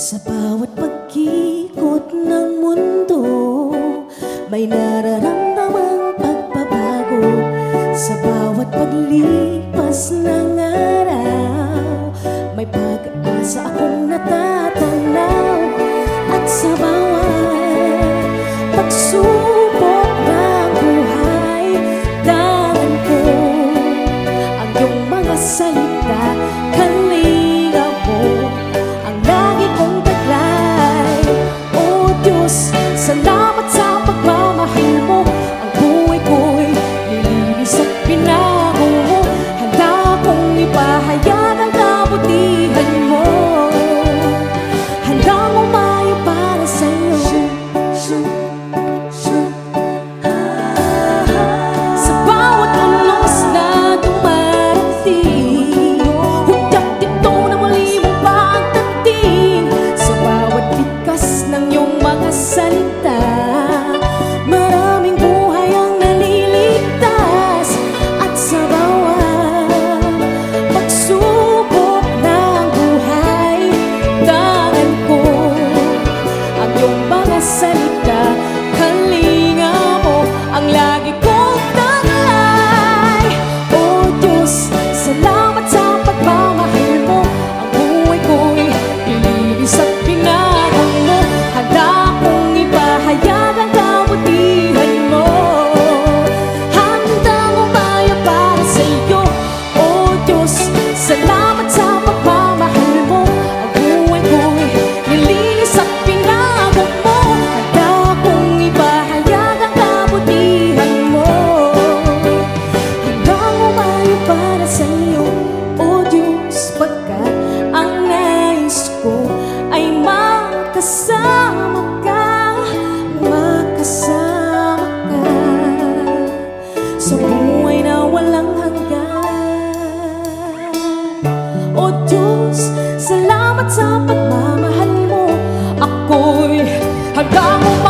Sa bawat pag-ikot ng mundo May nararamdamang pagbabago. Sa bawat paglipas ng araw May pag-asa akong natatanaw. At sa bawat pagsubok ng buhay Dahan ko ang iyong mga salita. Kanina send it O Diyos, salamat sa pagmamahal mo. Ako'y handa mo